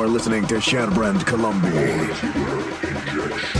are listening to Sherbrand Colombia.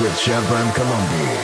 With Sherbrand Colombi.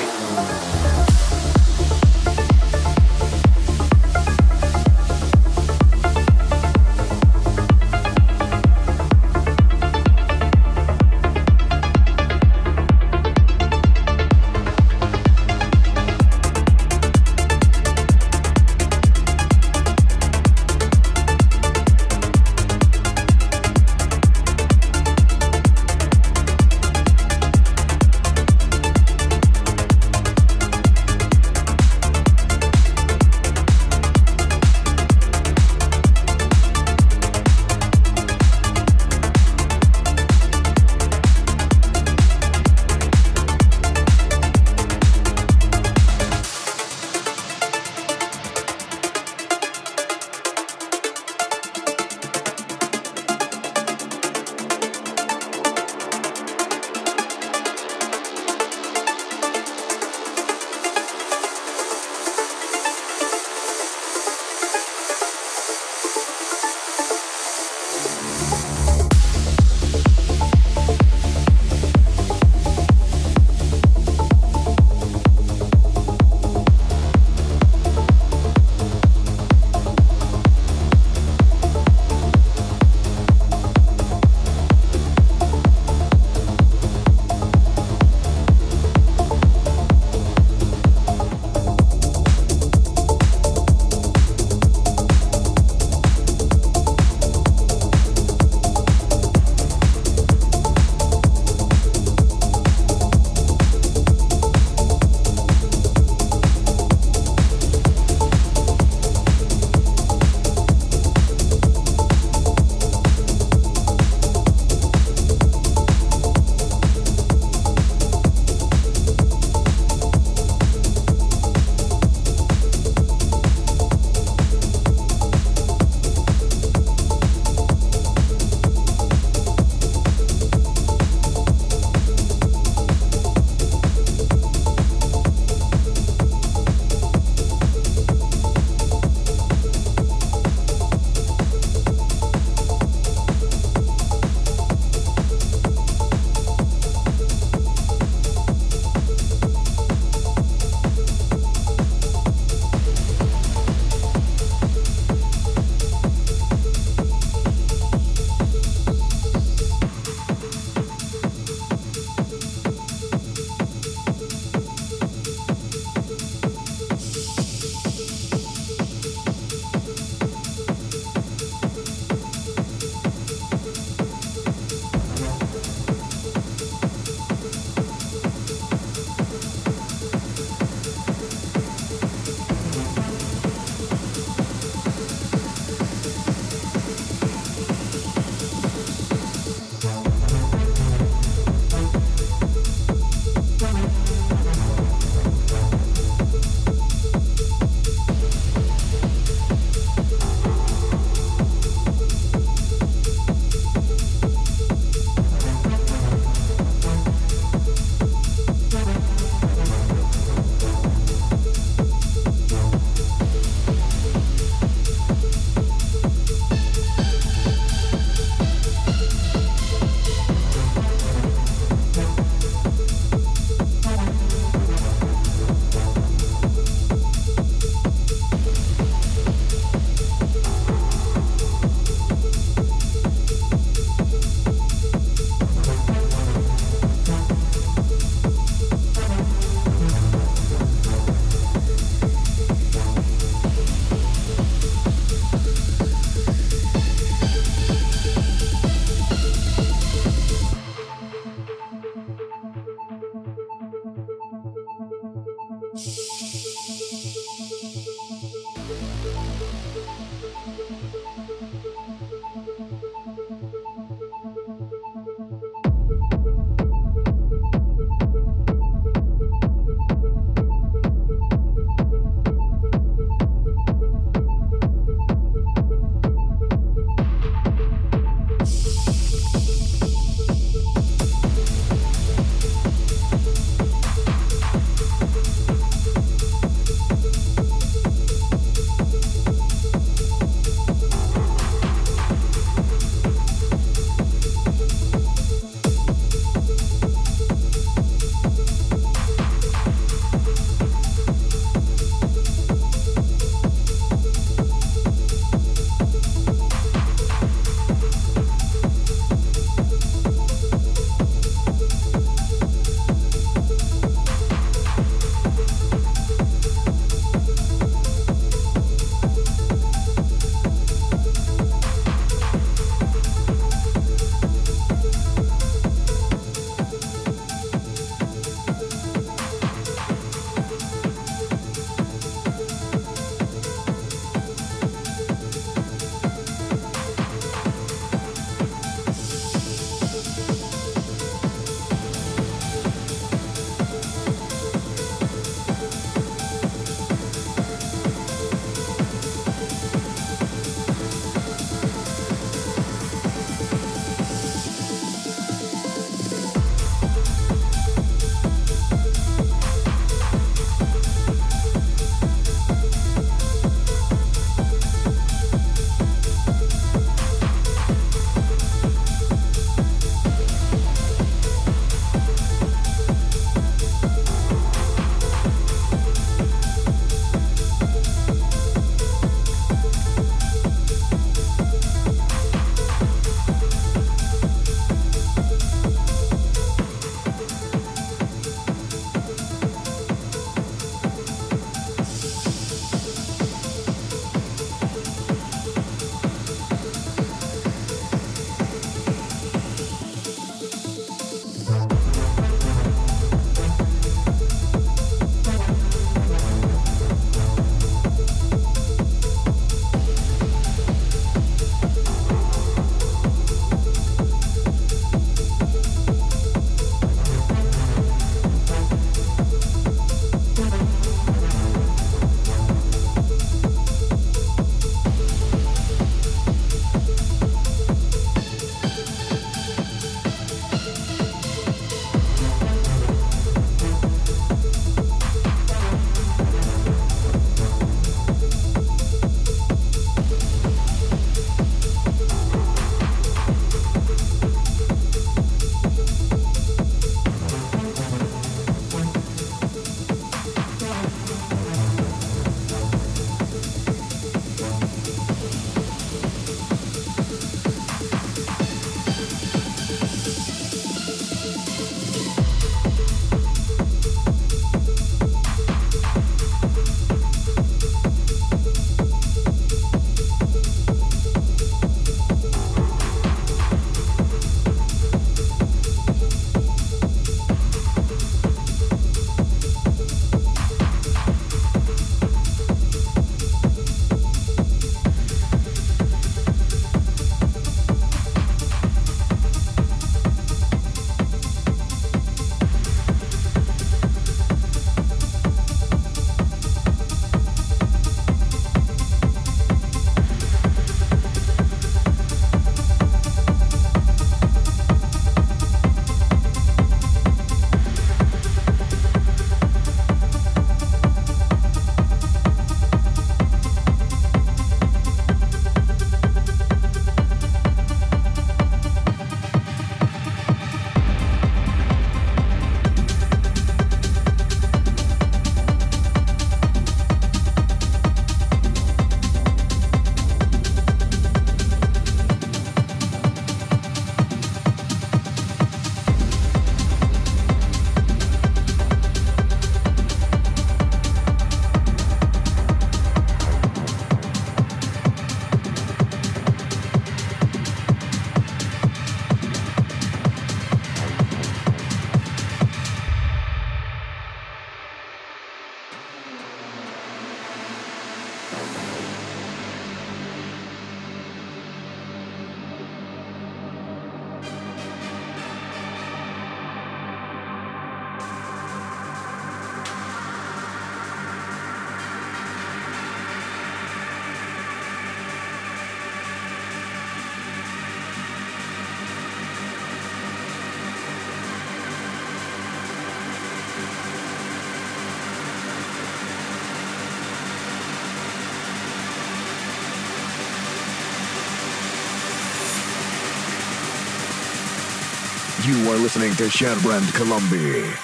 Are listening to Sherbrand Columbia.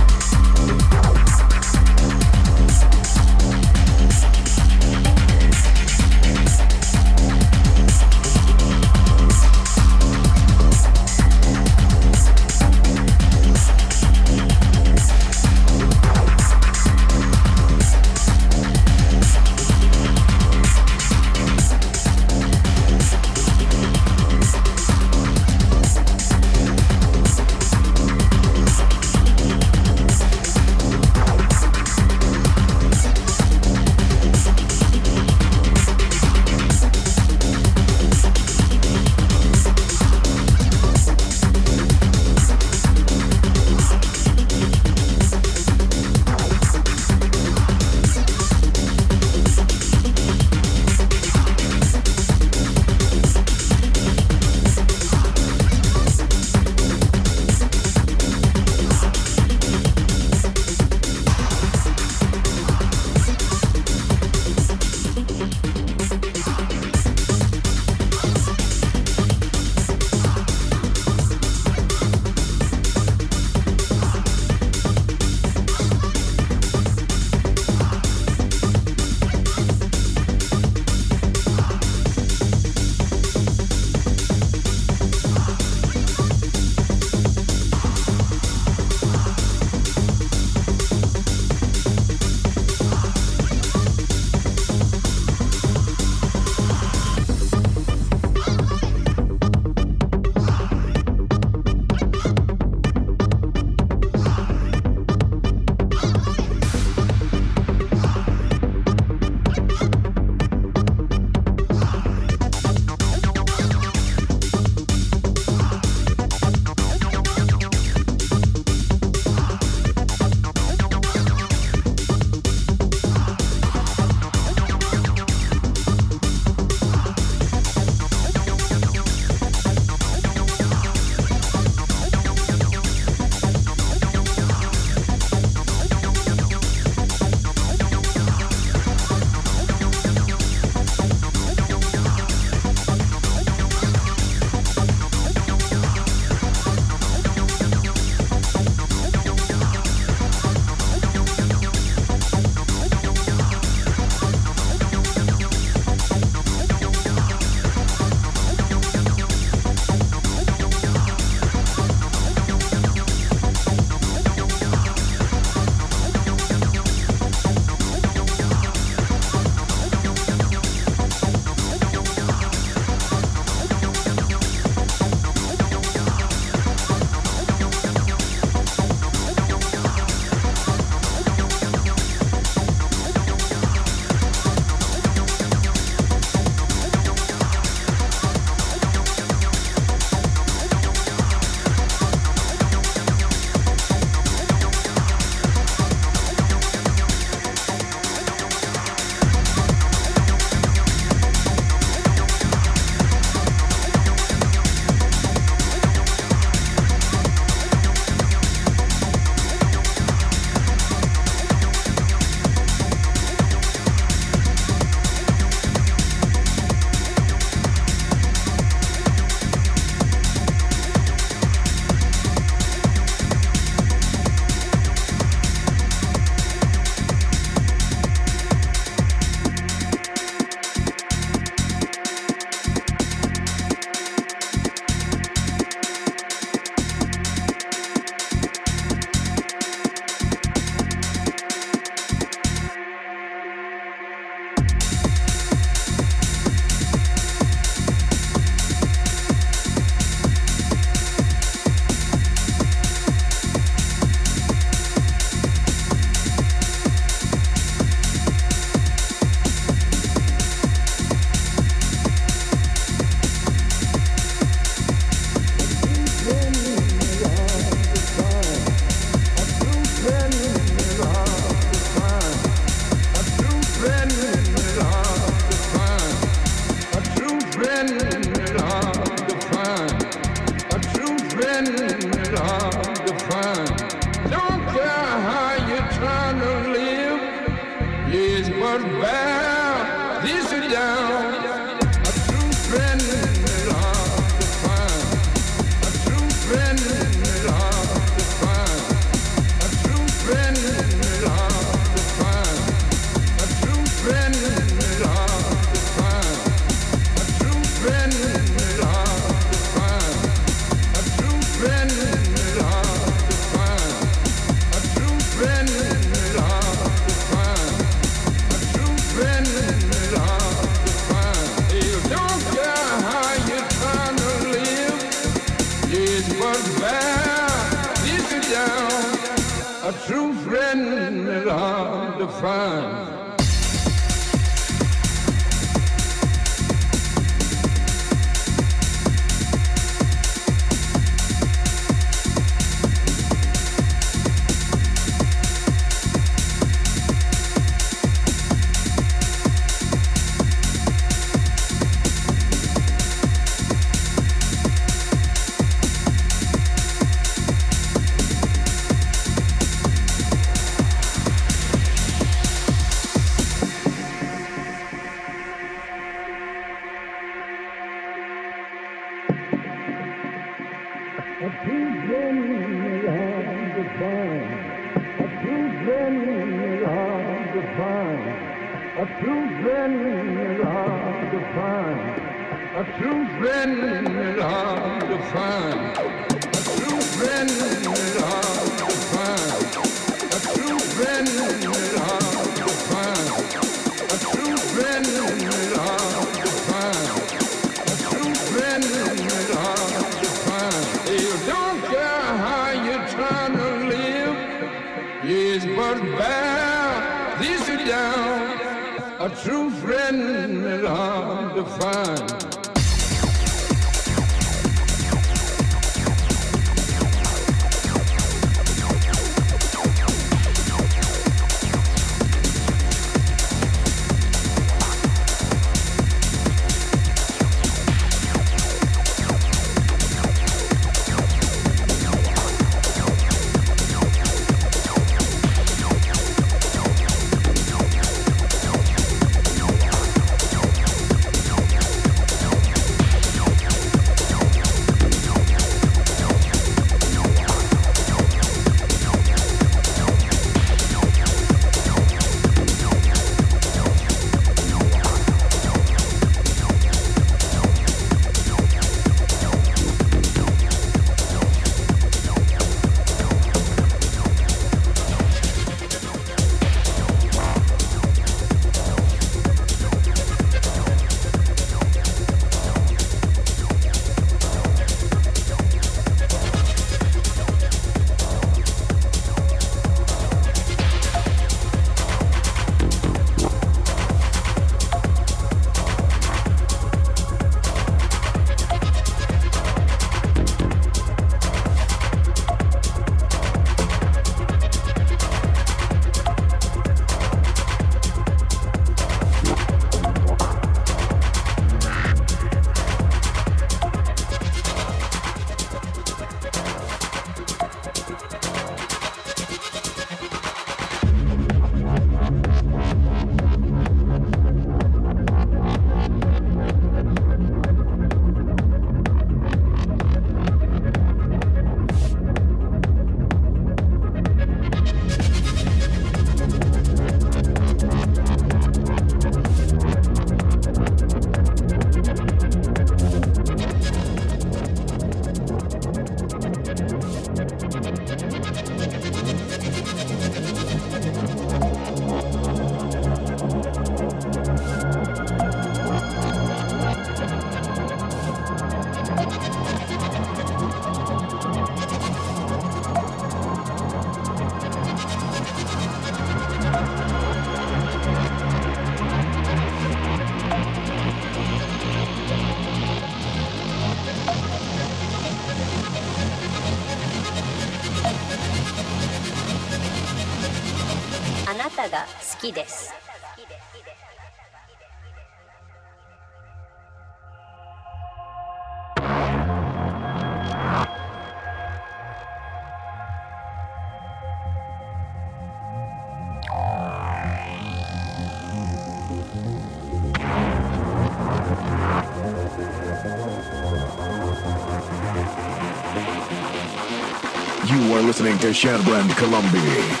Sherbrand Columbia.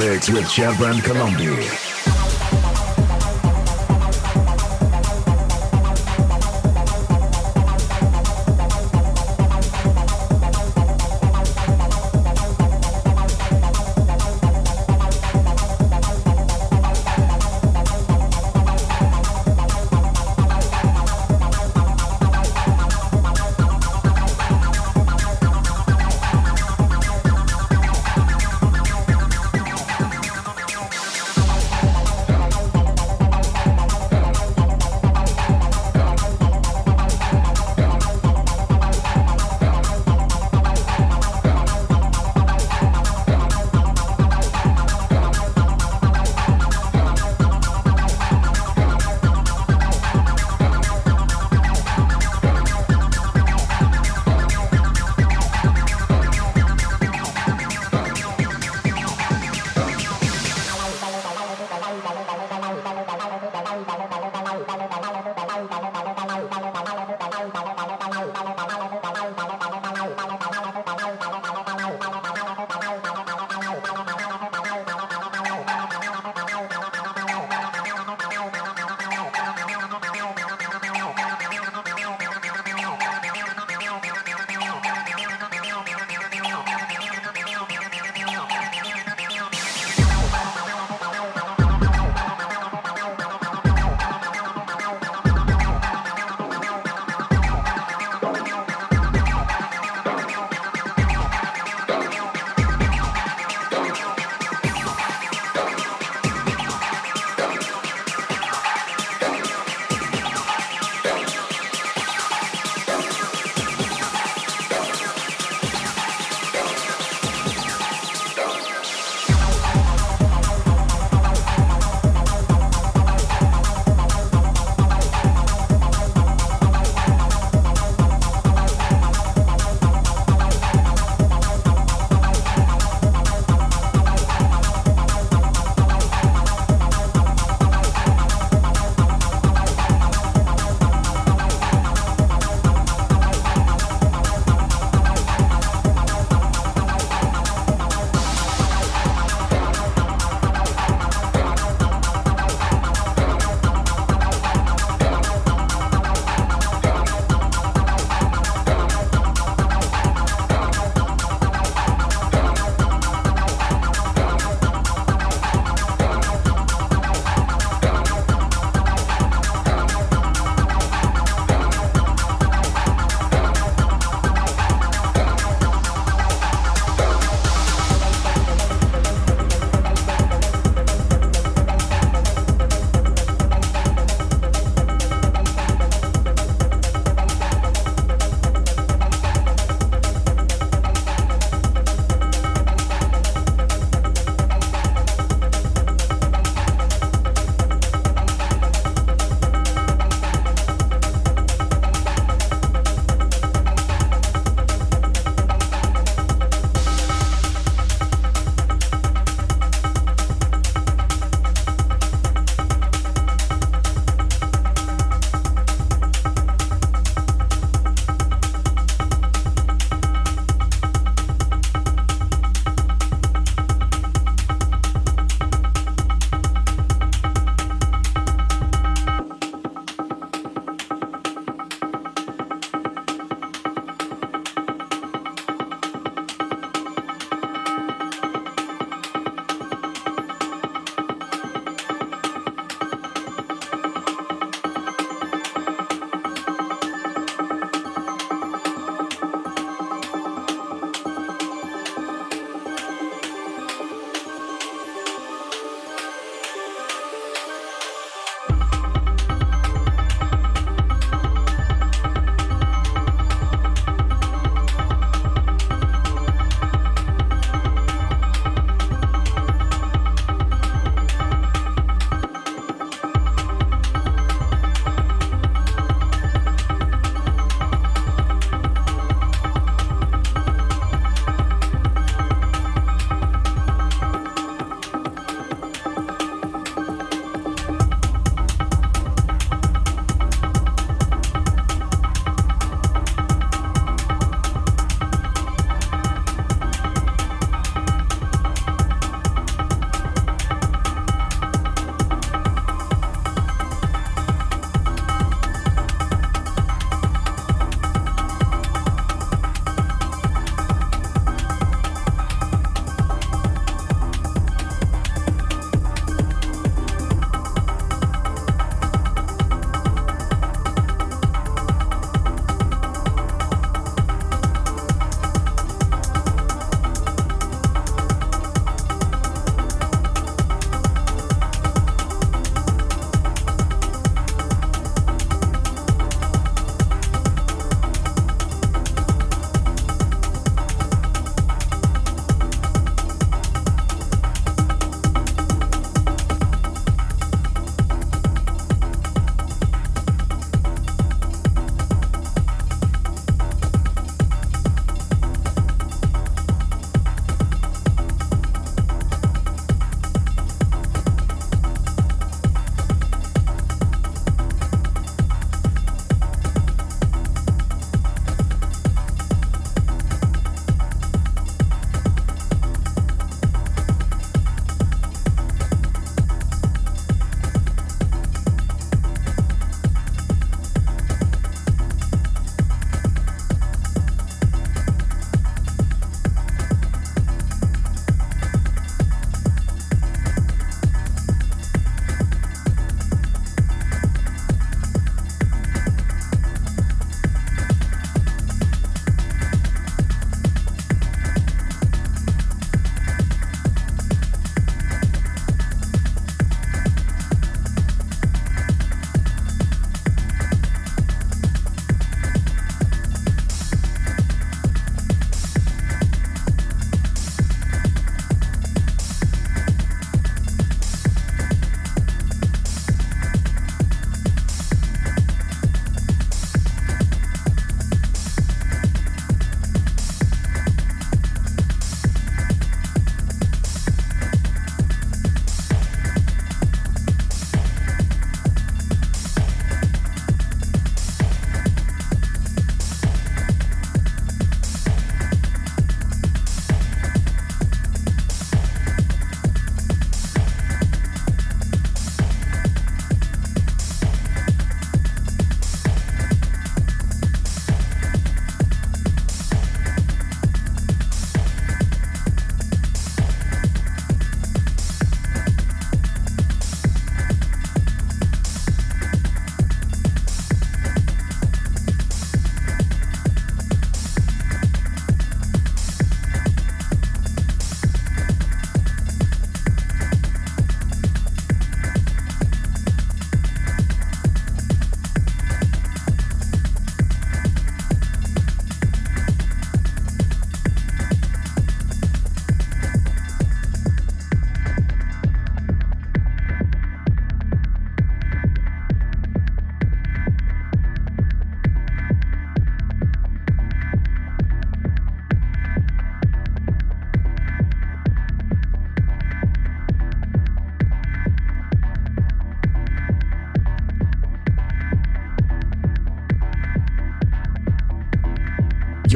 Mix with Sherbrand Colombi.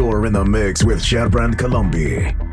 You're in the mix with Sherbrand Colombi.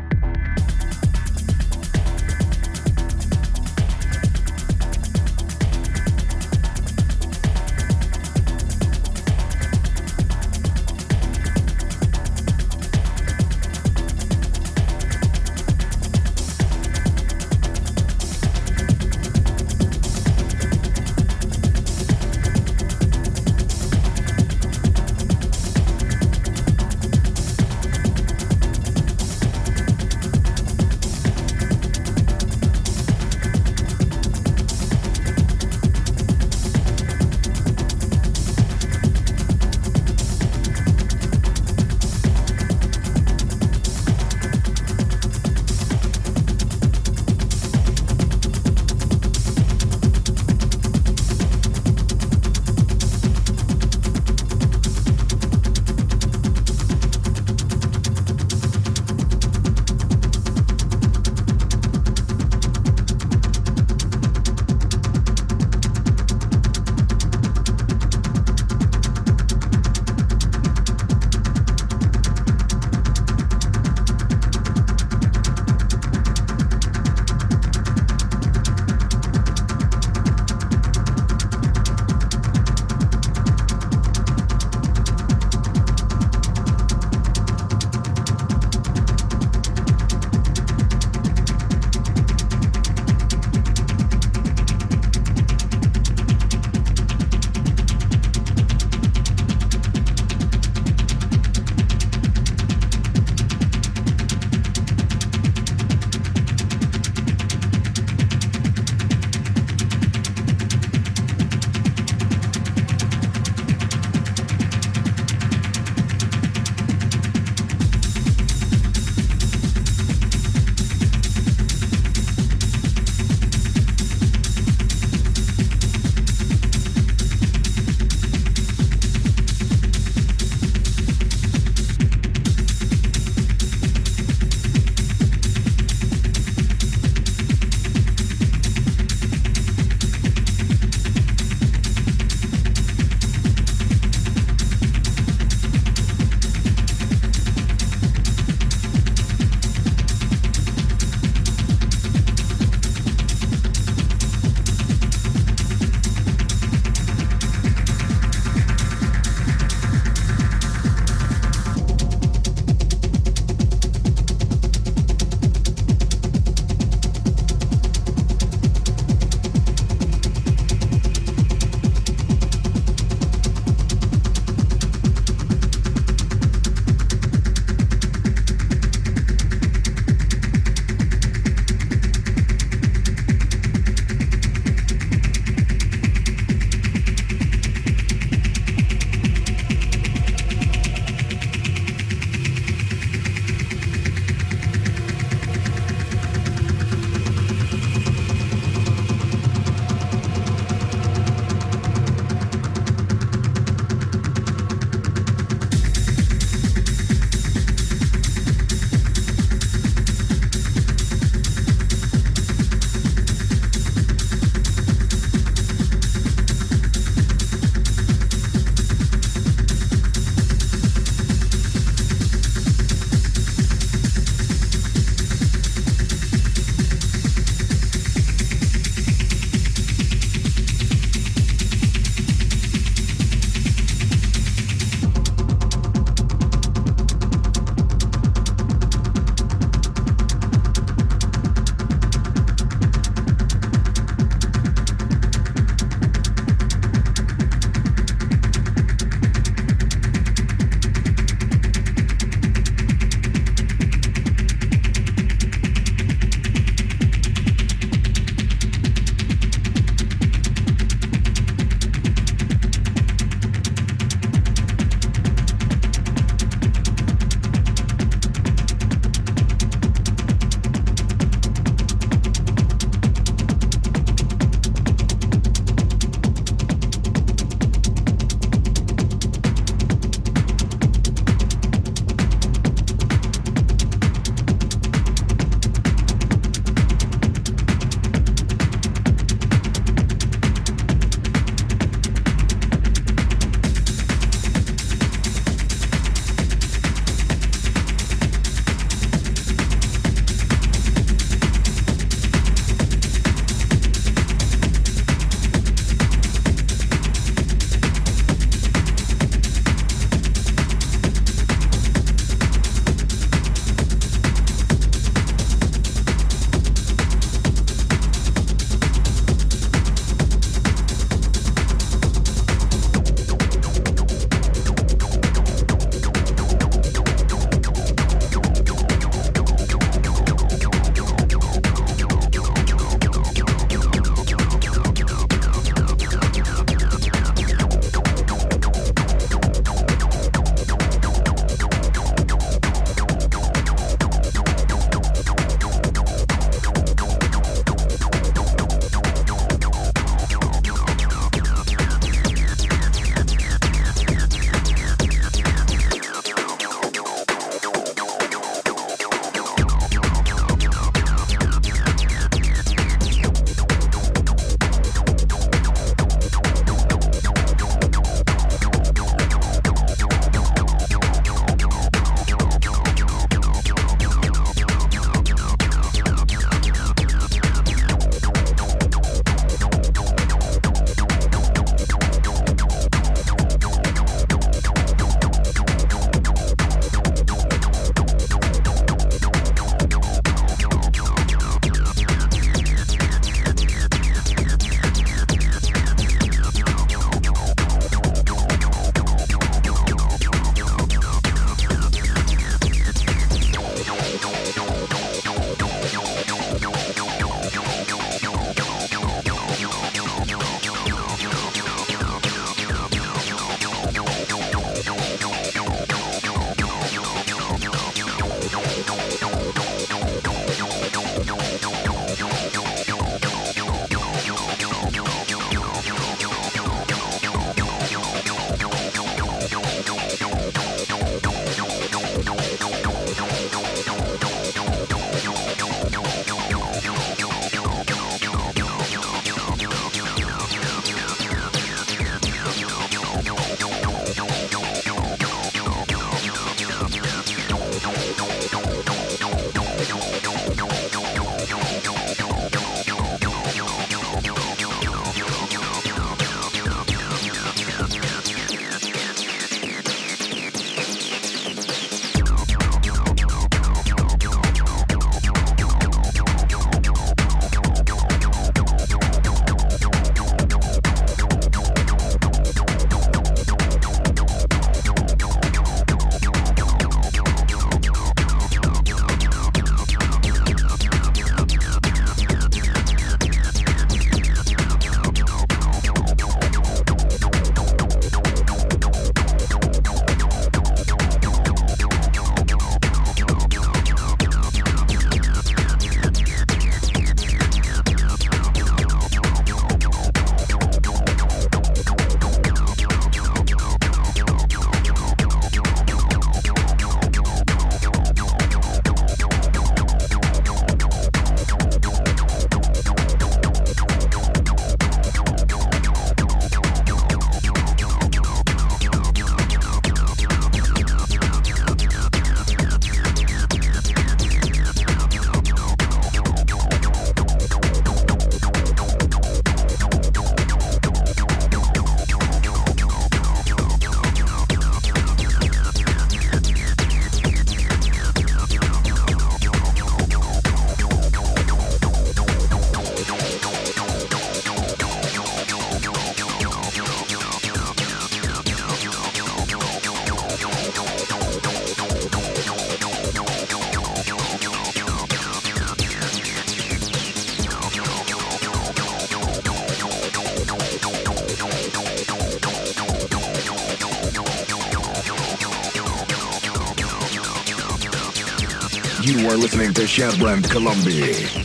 Are listening to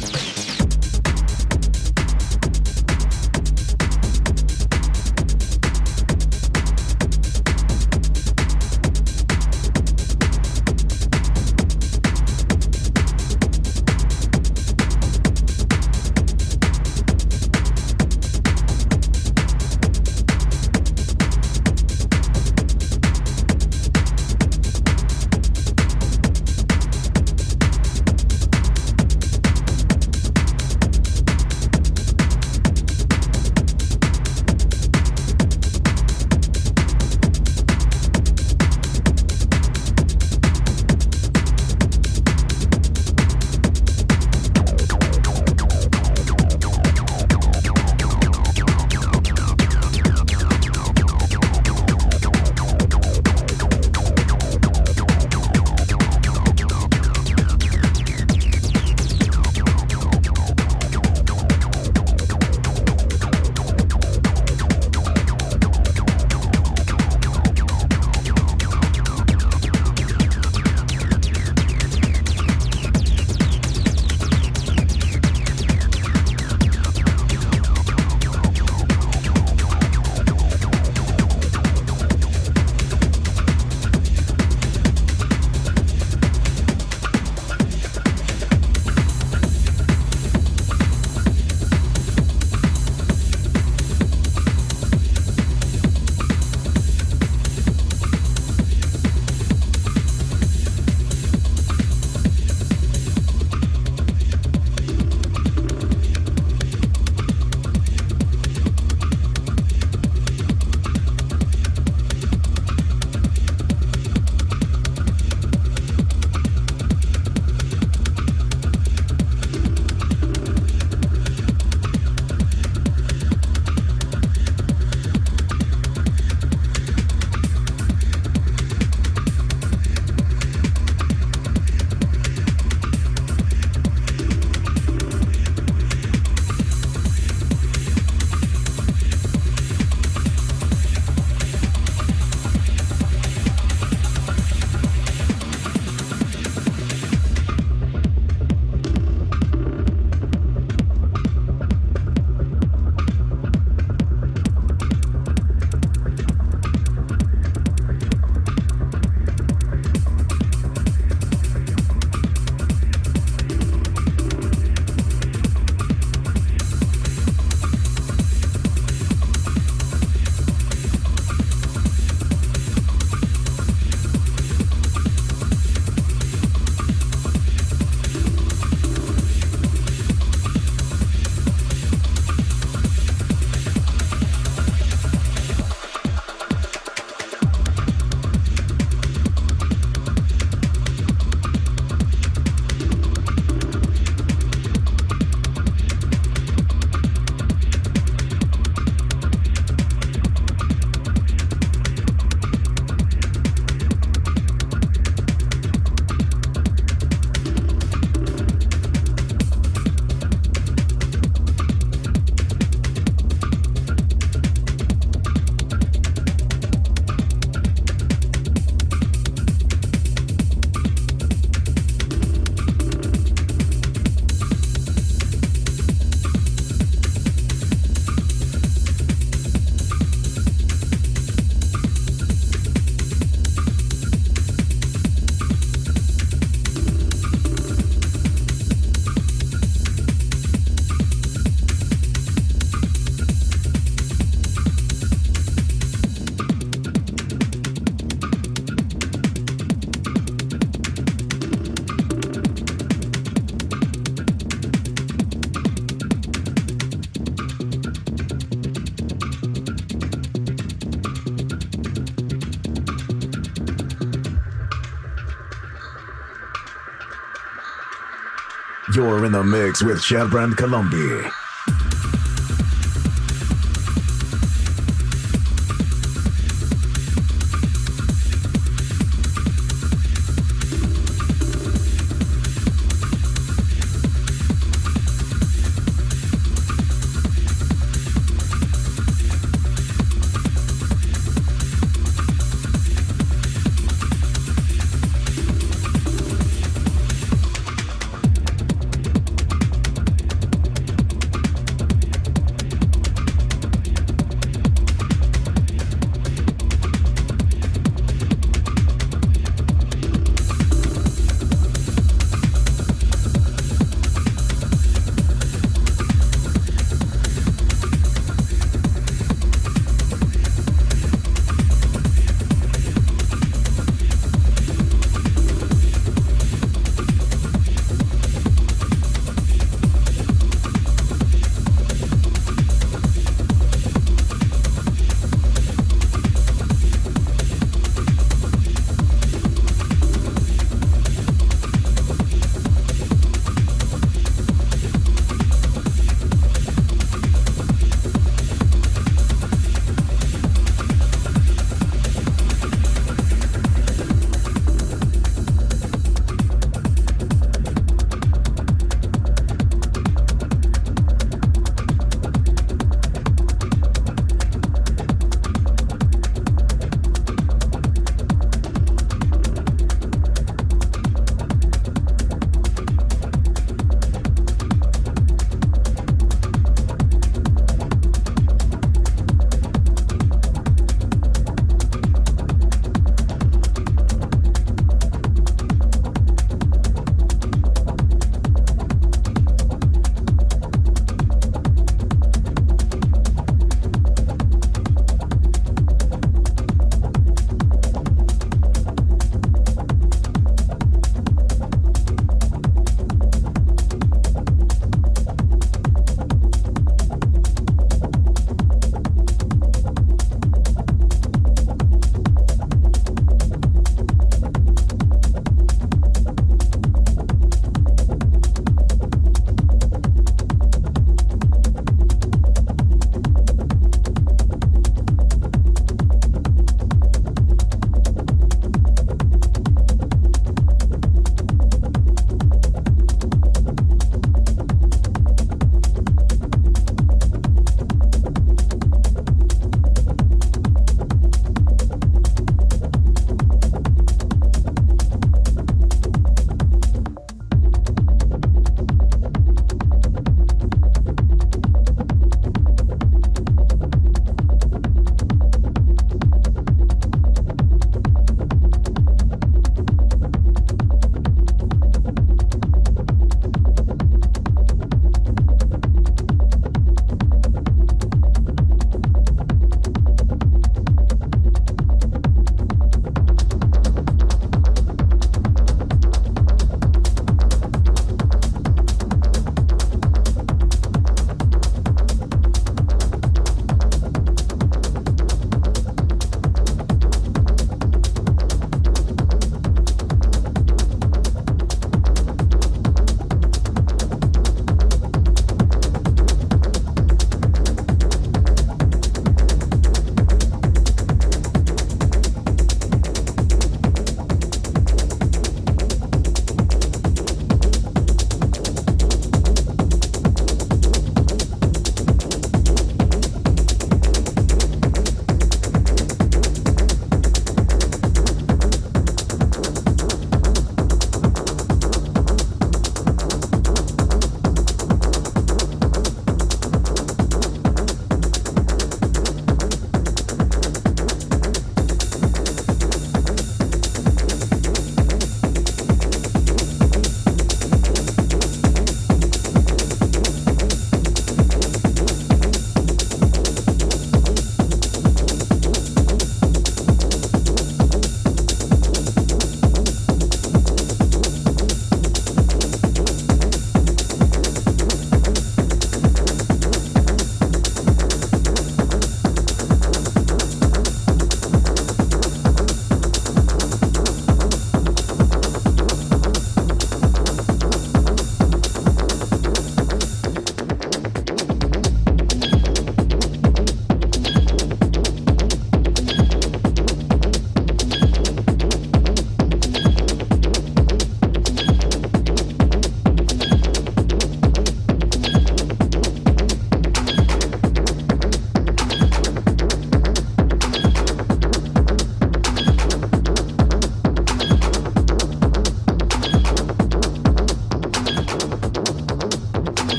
You're in the mix with Sherbrand Columbia.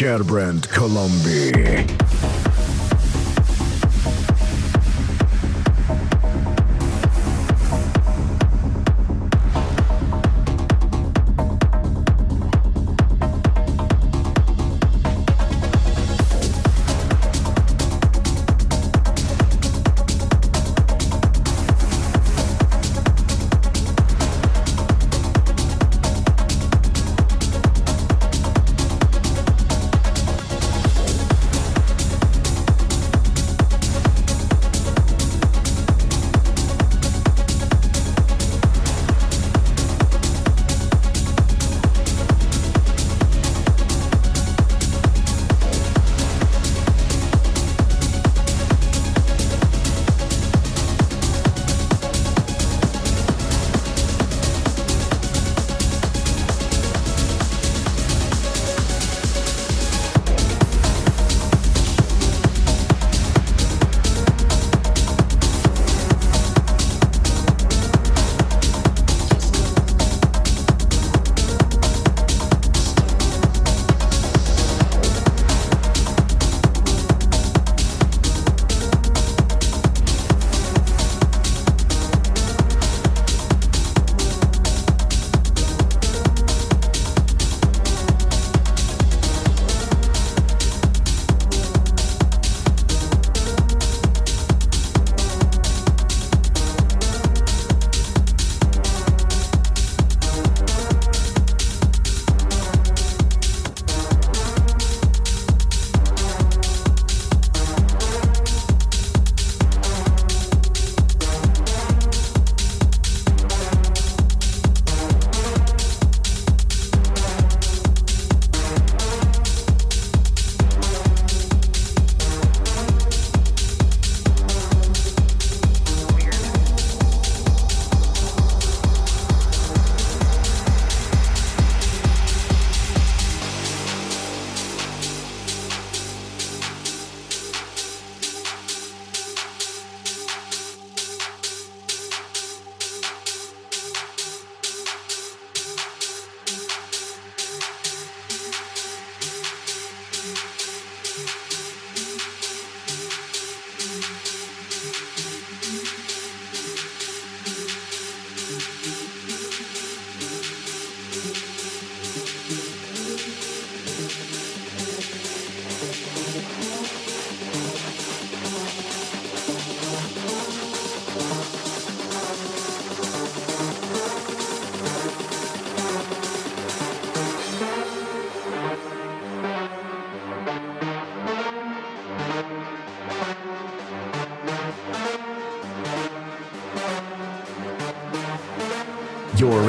Sherbrand Colombia.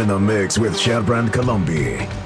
In the mix with Sherbrand Colombia.